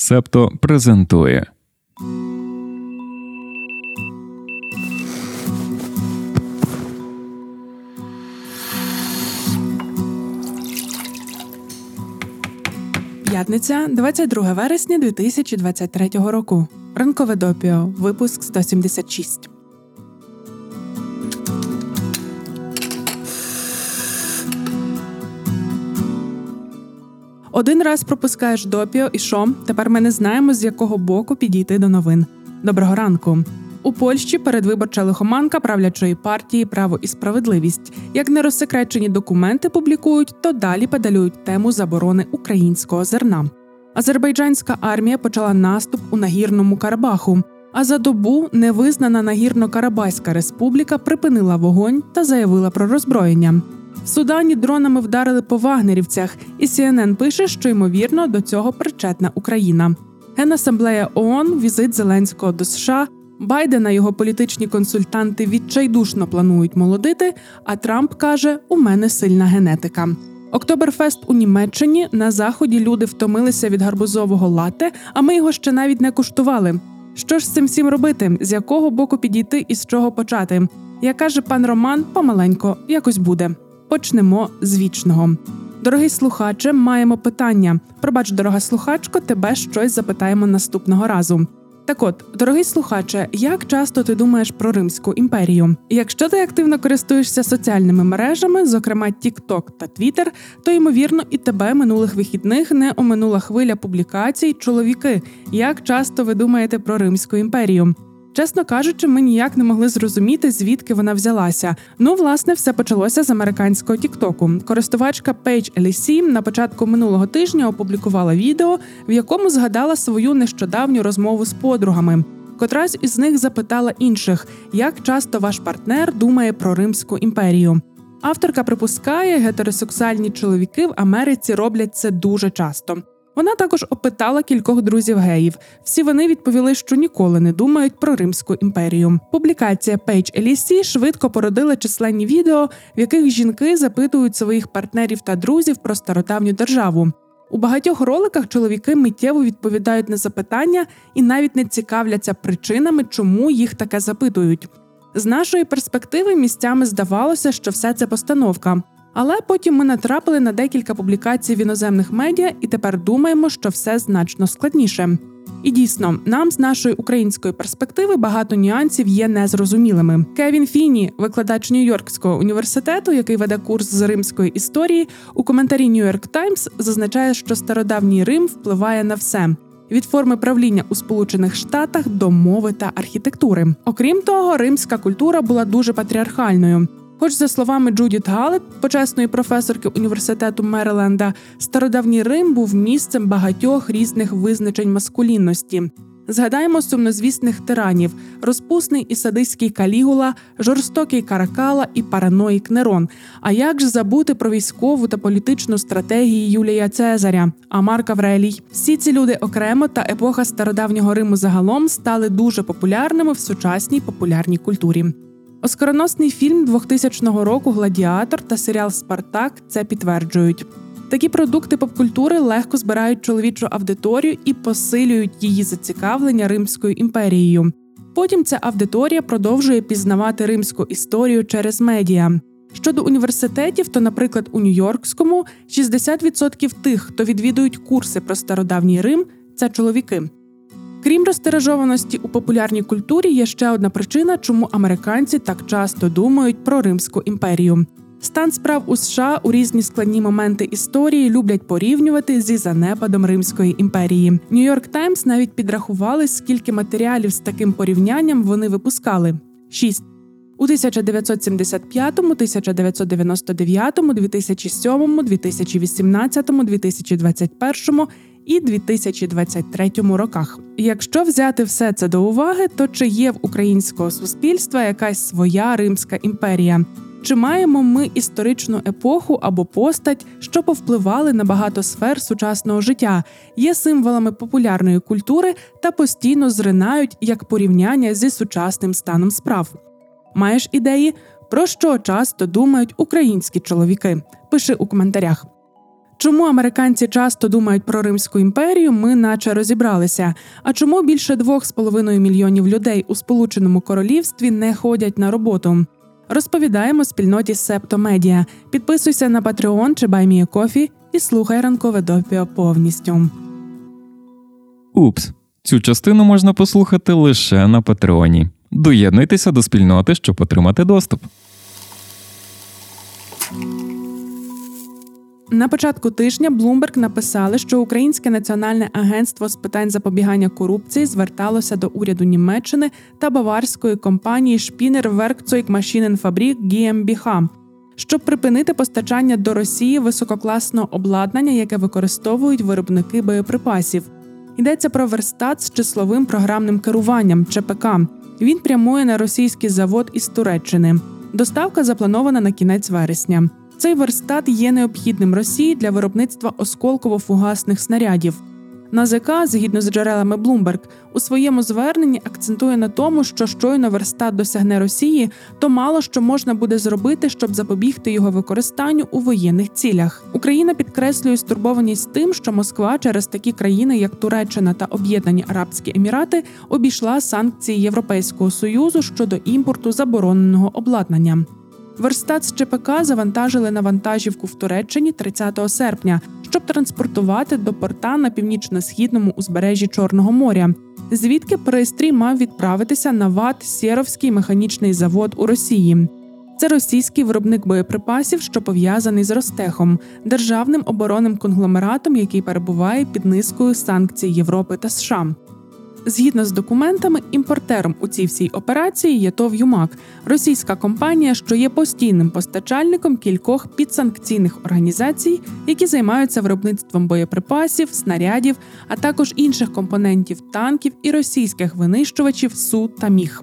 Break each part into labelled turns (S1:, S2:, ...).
S1: Септо презентує.
S2: П'ятниця, 22 вересня 2023 року. Ранкове допіо. Випуск 176. Один раз пропускаєш допіо і що? Тепер ми не знаємо, з якого боку підійти до новин. Доброго ранку. У Польщі передвиборча лихоманка правлячої партії Право і справедливість. Як нерозсекречені документи публікують, то далі педалюють тему заборони українського зерна. Азербайджанська армія почала наступ у нагірному Карабаху. А за добу невизнана нагірно-Карабаська республіка припинила вогонь та заявила про роззброєння. В Судані дронами вдарили по вагнерівцях, і CNN пише, що ймовірно до цього причетна Україна. Генасамблея ООН, візит Зеленського до США. Байдена його політичні консультанти відчайдушно планують молодити. А Трамп каже: у мене сильна генетика. Октоберфест у Німеччині на заході люди втомилися від гарбузового лате, а ми його ще навіть не куштували. Що ж з цим всім робити? З якого боку підійти і з чого почати? Як каже пан Роман, помаленько якось буде. Почнемо з вічного. Дорогий слухаче, маємо питання. Пробач, дорога слухачко, тебе щось запитаємо наступного разу. Так от, дорогий слухаче, як часто ти думаєш про Римську імперію? Якщо ти активно користуєшся соціальними мережами, зокрема TikTok та Twitter, то ймовірно і тебе минулих вихідних не оминула хвиля публікацій чоловіки. Як часто ви думаєте про Римську імперію? Чесно кажучи, ми ніяк не могли зрозуміти, звідки вона взялася. Ну, власне, все почалося з американського Тіктоку. Користувачка Пейдж Елісі на початку минулого тижня опублікувала відео, в якому згадала свою нещодавню розмову з подругами. Котрась із них запитала інших, як часто ваш партнер думає про Римську імперію. Авторка припускає, гетеросексуальні чоловіки в Америці роблять це дуже часто. Вона також опитала кількох друзів геїв. Всі вони відповіли, що ніколи не думають про Римську імперію. Публікація Page LSC швидко породила численні відео, в яких жінки запитують своїх партнерів та друзів про стародавню державу. У багатьох роликах чоловіки миттєво відповідають на запитання і навіть не цікавляться причинами, чому їх таке запитують. З нашої перспективи місцями здавалося, що все це постановка. Але потім ми натрапили на декілька публікацій в іноземних медіа і тепер думаємо, що все значно складніше. І дійсно, нам з нашої української перспективи багато нюансів є незрозумілими. Кевін Фіні, викладач Нью-Йоркського університету, який веде курс з римської історії, у коментарі York Times зазначає, що стародавній Рим впливає на все. Від форми правління у Сполучених Штатах до мови та архітектури. Окрім того, римська культура була дуже патріархальною. Хоч, за словами Джудіт Галет, почесної професорки університету Мериленда, стародавній Рим був місцем багатьох різних визначень маскулінності. Згадаємо сумнозвісних тиранів: розпусний і садистський калігула, жорстокий каракала і параноїк Нерон. А як ж забути про військову та політичну стратегію Юлія Цезаря, а Марк Аврелій? Всі ці люди окремо та епоха стародавнього Риму загалом стали дуже популярними в сучасній популярній культурі. Оскароносний фільм 2000 року Гладіатор та серіал Спартак це підтверджують. Такі продукти попкультури легко збирають чоловічу аудиторію і посилюють її зацікавлення Римською імперією. Потім ця аудиторія продовжує пізнавати римську історію через медіа. Щодо університетів, то, наприклад, у Нью-Йоркському 60% тих, хто відвідують курси про стародавній Рим, це чоловіки. Крім розтиражованості у популярній культурі, є ще одна причина, чому американці так часто думають про Римську імперію. Стан справ у США у різні складні моменти історії люблять порівнювати зі занепадом Римської імперії. Нью-Йорк Таймс навіть підрахували, скільки матеріалів з таким порівнянням вони випускали: шість. У 1975, 1999, 2007, 2018, 2021 і 2023 роках. Якщо взяти все це до уваги, то чи є в українського суспільства якась своя Римська імперія? Чи маємо ми історичну епоху або постать, що повпливали на багато сфер сучасного життя, є символами популярної культури та постійно зринають як порівняння зі сучасним станом справ? Маєш ідеї, про що часто думають українські чоловіки? Пиши у коментарях. Чому американці часто думають про Римську імперію, ми наче розібралися. А чому більше двох з половиною мільйонів людей у Сполученому Королівстві не ходять на роботу? Розповідаємо спільноті Септо Медіа. Підписуйся на Patreon чи BuyMeACoffee і слухай ранкове допіо повністю.
S1: Упс, цю частину можна послухати лише на Патреоні. Доєднуйтеся до спільноти, щоб отримати доступ.
S2: На початку тижня Bloomberg написали, що Українське національне агентство з питань запобігання корупції зверталося до уряду Німеччини та баварської компанії Spinner Werkzeug Maschinenfabrik GmbH, щоб припинити постачання до Росії висококласного обладнання, яке використовують виробники боєприпасів. Йдеться про верстат з числовим програмним керуванням ЧПК. Він прямує на російський завод із Туреччини. Доставка запланована на кінець вересня. Цей верстат є необхідним Росії для виробництва осколково-фугасних снарядів. НАЗК, згідно з джерелами Bloomberg, у своєму зверненні акцентує на тому, що щойно верстат досягне Росії, то мало що можна буде зробити, щоб запобігти його використанню у воєнних цілях. Україна підкреслює стурбованість тим, що Москва через такі країни, як Туреччина та Об'єднані Арабські Емірати, обійшла санкції Європейського союзу щодо імпорту забороненого обладнання. Верстат з ЧПК завантажили на вантажівку в Туреччині 30 серпня, щоб транспортувати до порта на північно-східному узбережжі Чорного моря, звідки пристрій мав відправитися на ВАТ Сєровський механічний завод у Росії. Це російський виробник боєприпасів, що пов'язаний з Ростехом, державним оборонним конгломератом, який перебуває під низкою санкцій Європи та США. Згідно з документами, імпортером у цій всій операції є ТОВ «Юмак» – російська компанія, що є постійним постачальником кількох підсанкційних організацій, які займаються виробництвом боєприпасів, снарядів, а також інших компонентів танків і російських винищувачів Су та Міг.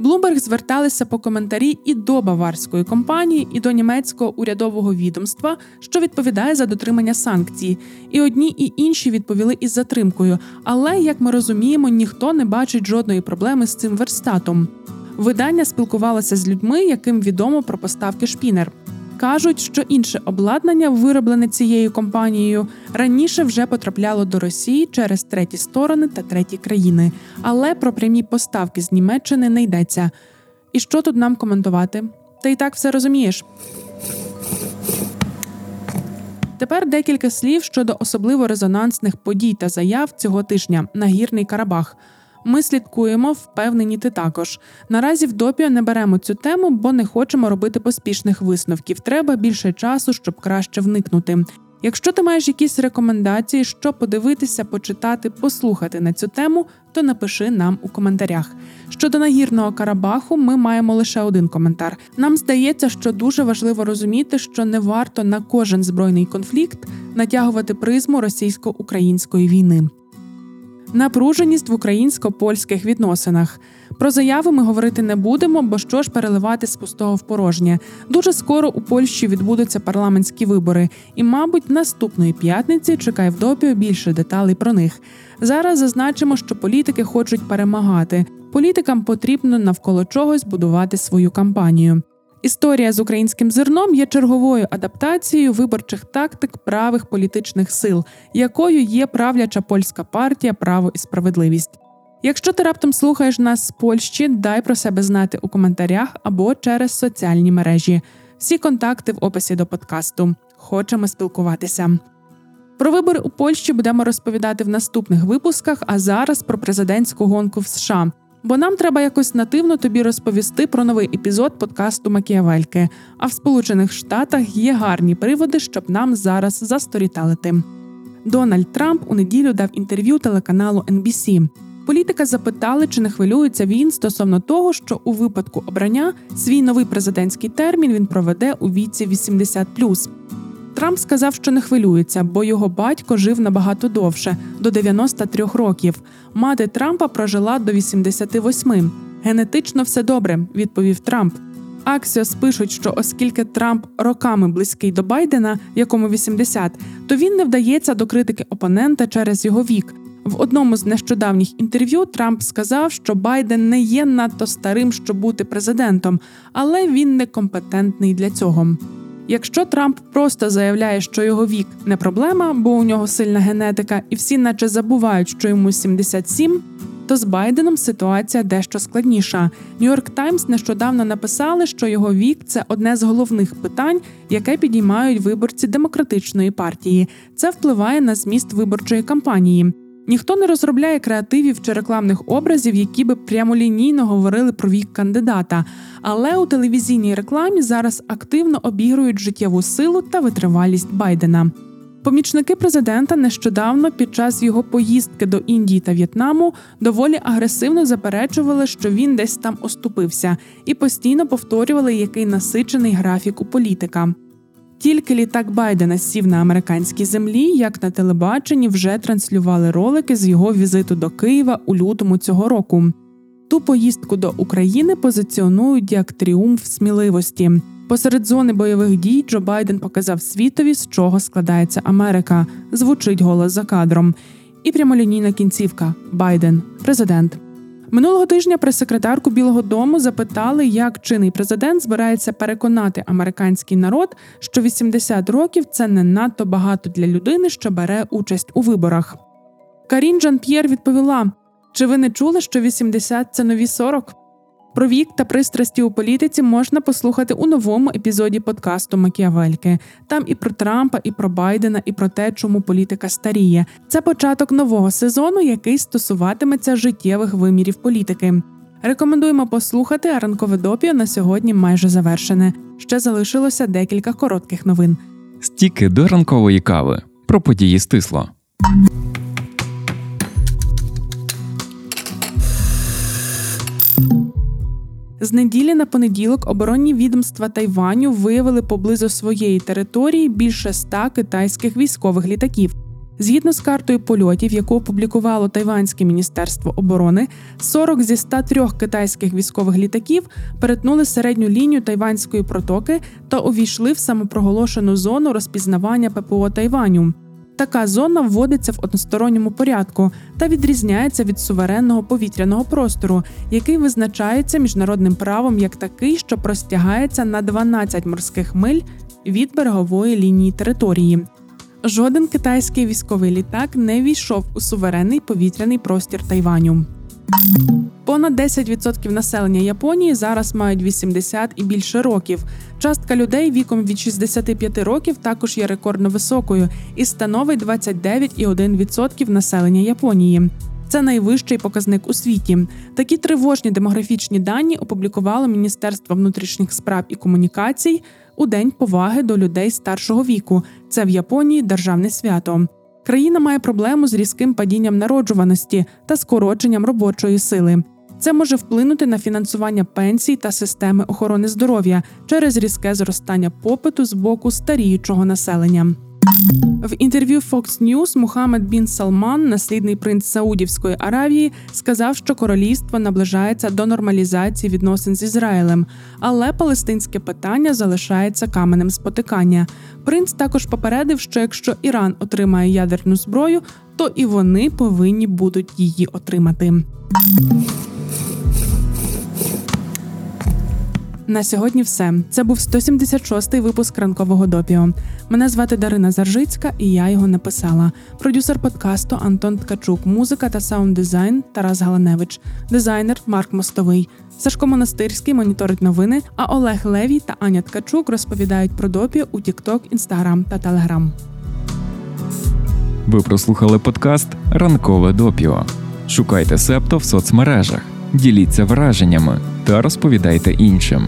S2: Bloomberg зверталися по коментарі і до баварської компанії, і до німецького урядового відомства, що відповідає за дотримання санкцій. І одні і інші відповіли із затримкою. Але як ми розуміємо, ніхто не бачить жодної проблеми з цим верстатом. Видання спілкувалося з людьми, яким відомо про поставки шпінер. Кажуть, що інше обладнання, вироблене цією компанією, раніше вже потрапляло до Росії через треті сторони та треті країни, але про прямі поставки з Німеччини не йдеться. І що тут нам коментувати? Ти і так все розумієш. Тепер декілька слів щодо особливо резонансних подій та заяв цього тижня на гірний Карабах. Ми слідкуємо, впевнені ти також. Наразі в допіо не беремо цю тему, бо не хочемо робити поспішних висновків. Треба більше часу, щоб краще вникнути. Якщо ти маєш якісь рекомендації, що подивитися, почитати, послухати на цю тему, то напиши нам у коментарях. Щодо нагірного Карабаху, ми маємо лише один коментар. Нам здається, що дуже важливо розуміти, що не варто на кожен збройний конфлікт натягувати призму російсько-української війни. Напруженість в українсько-польських відносинах. Про заяви ми говорити не будемо, бо що ж переливати з пустого в порожнє. Дуже скоро у Польщі відбудуться парламентські вибори, і, мабуть, наступної п'ятниці чекай в допіо більше деталей про них. Зараз зазначимо, що політики хочуть перемагати. Політикам потрібно навколо чогось будувати свою кампанію. Історія з українським зерном є черговою адаптацією виборчих тактик правих політичних сил, якою є правляча польська партія Право і справедливість. Якщо ти раптом слухаєш нас з Польщі, дай про себе знати у коментарях або через соціальні мережі. Всі контакти в описі до подкасту. Хочемо спілкуватися. Про вибори у Польщі будемо розповідати в наступних випусках, а зараз про президентську гонку в США. Бо нам треба якось нативно тобі розповісти про новий епізод подкасту Макіавельки. А в Сполучених Штатах є гарні приводи, щоб нам зараз засторіталити. Дональд Трамп у неділю дав інтерв'ю телеканалу NBC. Політика запитали, чи не хвилюється він стосовно того, що у випадку обрання свій новий президентський термін він проведе у віці 80+. Трамп сказав, що не хвилюється, бо його батько жив набагато довше до 93 років. Мати Трампа прожила до 88. Генетично все добре, відповів Трамп. Аксіос пишуть, що оскільки Трамп роками близький до Байдена, якому 80, то він не вдається до критики опонента через його вік. В одному з нещодавніх інтерв'ю Трамп сказав, що Байден не є надто старим, щоб бути президентом, але він не компетентний для цього. Якщо Трамп просто заявляє, що його вік не проблема, бо у нього сильна генетика, і всі, наче забувають, що йому 77, то з Байденом ситуація дещо складніша. Нью-Йорк Таймс нещодавно написали, що його вік це одне з головних питань, яке підіймають виборці демократичної партії. Це впливає на зміст виборчої кампанії. Ніхто не розробляє креативів чи рекламних образів, які би прямолінійно говорили про вік кандидата. Але у телевізійній рекламі зараз активно обігрують життєву силу та витривалість Байдена. Помічники президента нещодавно під час його поїздки до Індії та В'єтнаму доволі агресивно заперечували, що він десь там оступився, і постійно повторювали, який насичений графік у політика. Тільки літак Байдена сів на американській землі, як на телебаченні вже транслювали ролики з його візиту до Києва у лютому цього року. Ту поїздку до України позиціонують як тріумф сміливості. Посеред зони бойових дій Джо Байден показав світові, з чого складається Америка. Звучить голос за кадром. І прямолінійна кінцівка Байден, президент. Минулого тижня прес-секретарку Білого Дому запитали, як чинний президент збирається переконати американський народ, що 80 років це не надто багато для людини, що бере участь у виборах. Карін Жан П'єр відповіла: чи ви не чули, що 80 – це нові 40? Про вік та пристрасті у політиці можна послухати у новому епізоді подкасту Макіавельки. Там і про Трампа, і про Байдена, і про те, чому політика старіє. Це початок нового сезону, який стосуватиметься життєвих вимірів політики. Рекомендуємо послухати, а ранкове допіо на сьогодні майже завершене. Ще залишилося декілька коротких новин.
S1: Стіки до ранкової кави про події стисло.
S2: З неділі на понеділок оборонні відомства Тайваню виявили поблизу своєї території більше ста китайських військових літаків. Згідно з картою польотів, яку опублікувало Тайванське міністерство оборони, 40 зі 103 китайських військових літаків перетнули середню лінію Тайванської протоки та увійшли в самопроголошену зону розпізнавання ППО Тайваню. Така зона вводиться в односторонньому порядку та відрізняється від суверенного повітряного простору, який визначається міжнародним правом як такий, що простягається на 12 морських миль від берегової лінії території. Жоден китайський військовий літак не війшов у суверенний повітряний простір Тайваню. Понад 10% населення Японії зараз мають 80 і більше років. Частка людей віком від 65 років також є рекордно високою і становить 29,1% населення Японії. Це найвищий показник у світі. Такі тривожні демографічні дані опублікувало Міністерство внутрішніх справ і комунікацій у день поваги до людей старшого віку. Це в Японії державне свято. Країна має проблему з різким падінням народжуваності та скороченням робочої сили. Це може вплинути на фінансування пенсій та системи охорони здоров'я через різке зростання попиту з боку старіючого населення. В інтерв'ю Fox News Мухаммед Бін Салман, наслідний принц Саудівської Аравії, сказав, що королівство наближається до нормалізації відносин з Ізраїлем, але палестинське питання залишається каменем спотикання. Принц також попередив, що якщо Іран отримає ядерну зброю, то і вони повинні будуть її отримати. На сьогодні все. Це був 176-й випуск ранкового допіо. Мене звати Дарина Заржицька, і я його написала. Продюсер подкасту Антон Ткачук, музика та саунд-дизайн Тарас Галаневич, дизайнер Марк Мостовий. Сашко Монастирський моніторить новини. А Олег Левій та Аня Ткачук розповідають про допіо у TikTok, Instagram та Telegram.
S1: Ви прослухали подкаст Ранкове допіо. Шукайте септо в соцмережах, діліться враженнями та розповідайте іншим.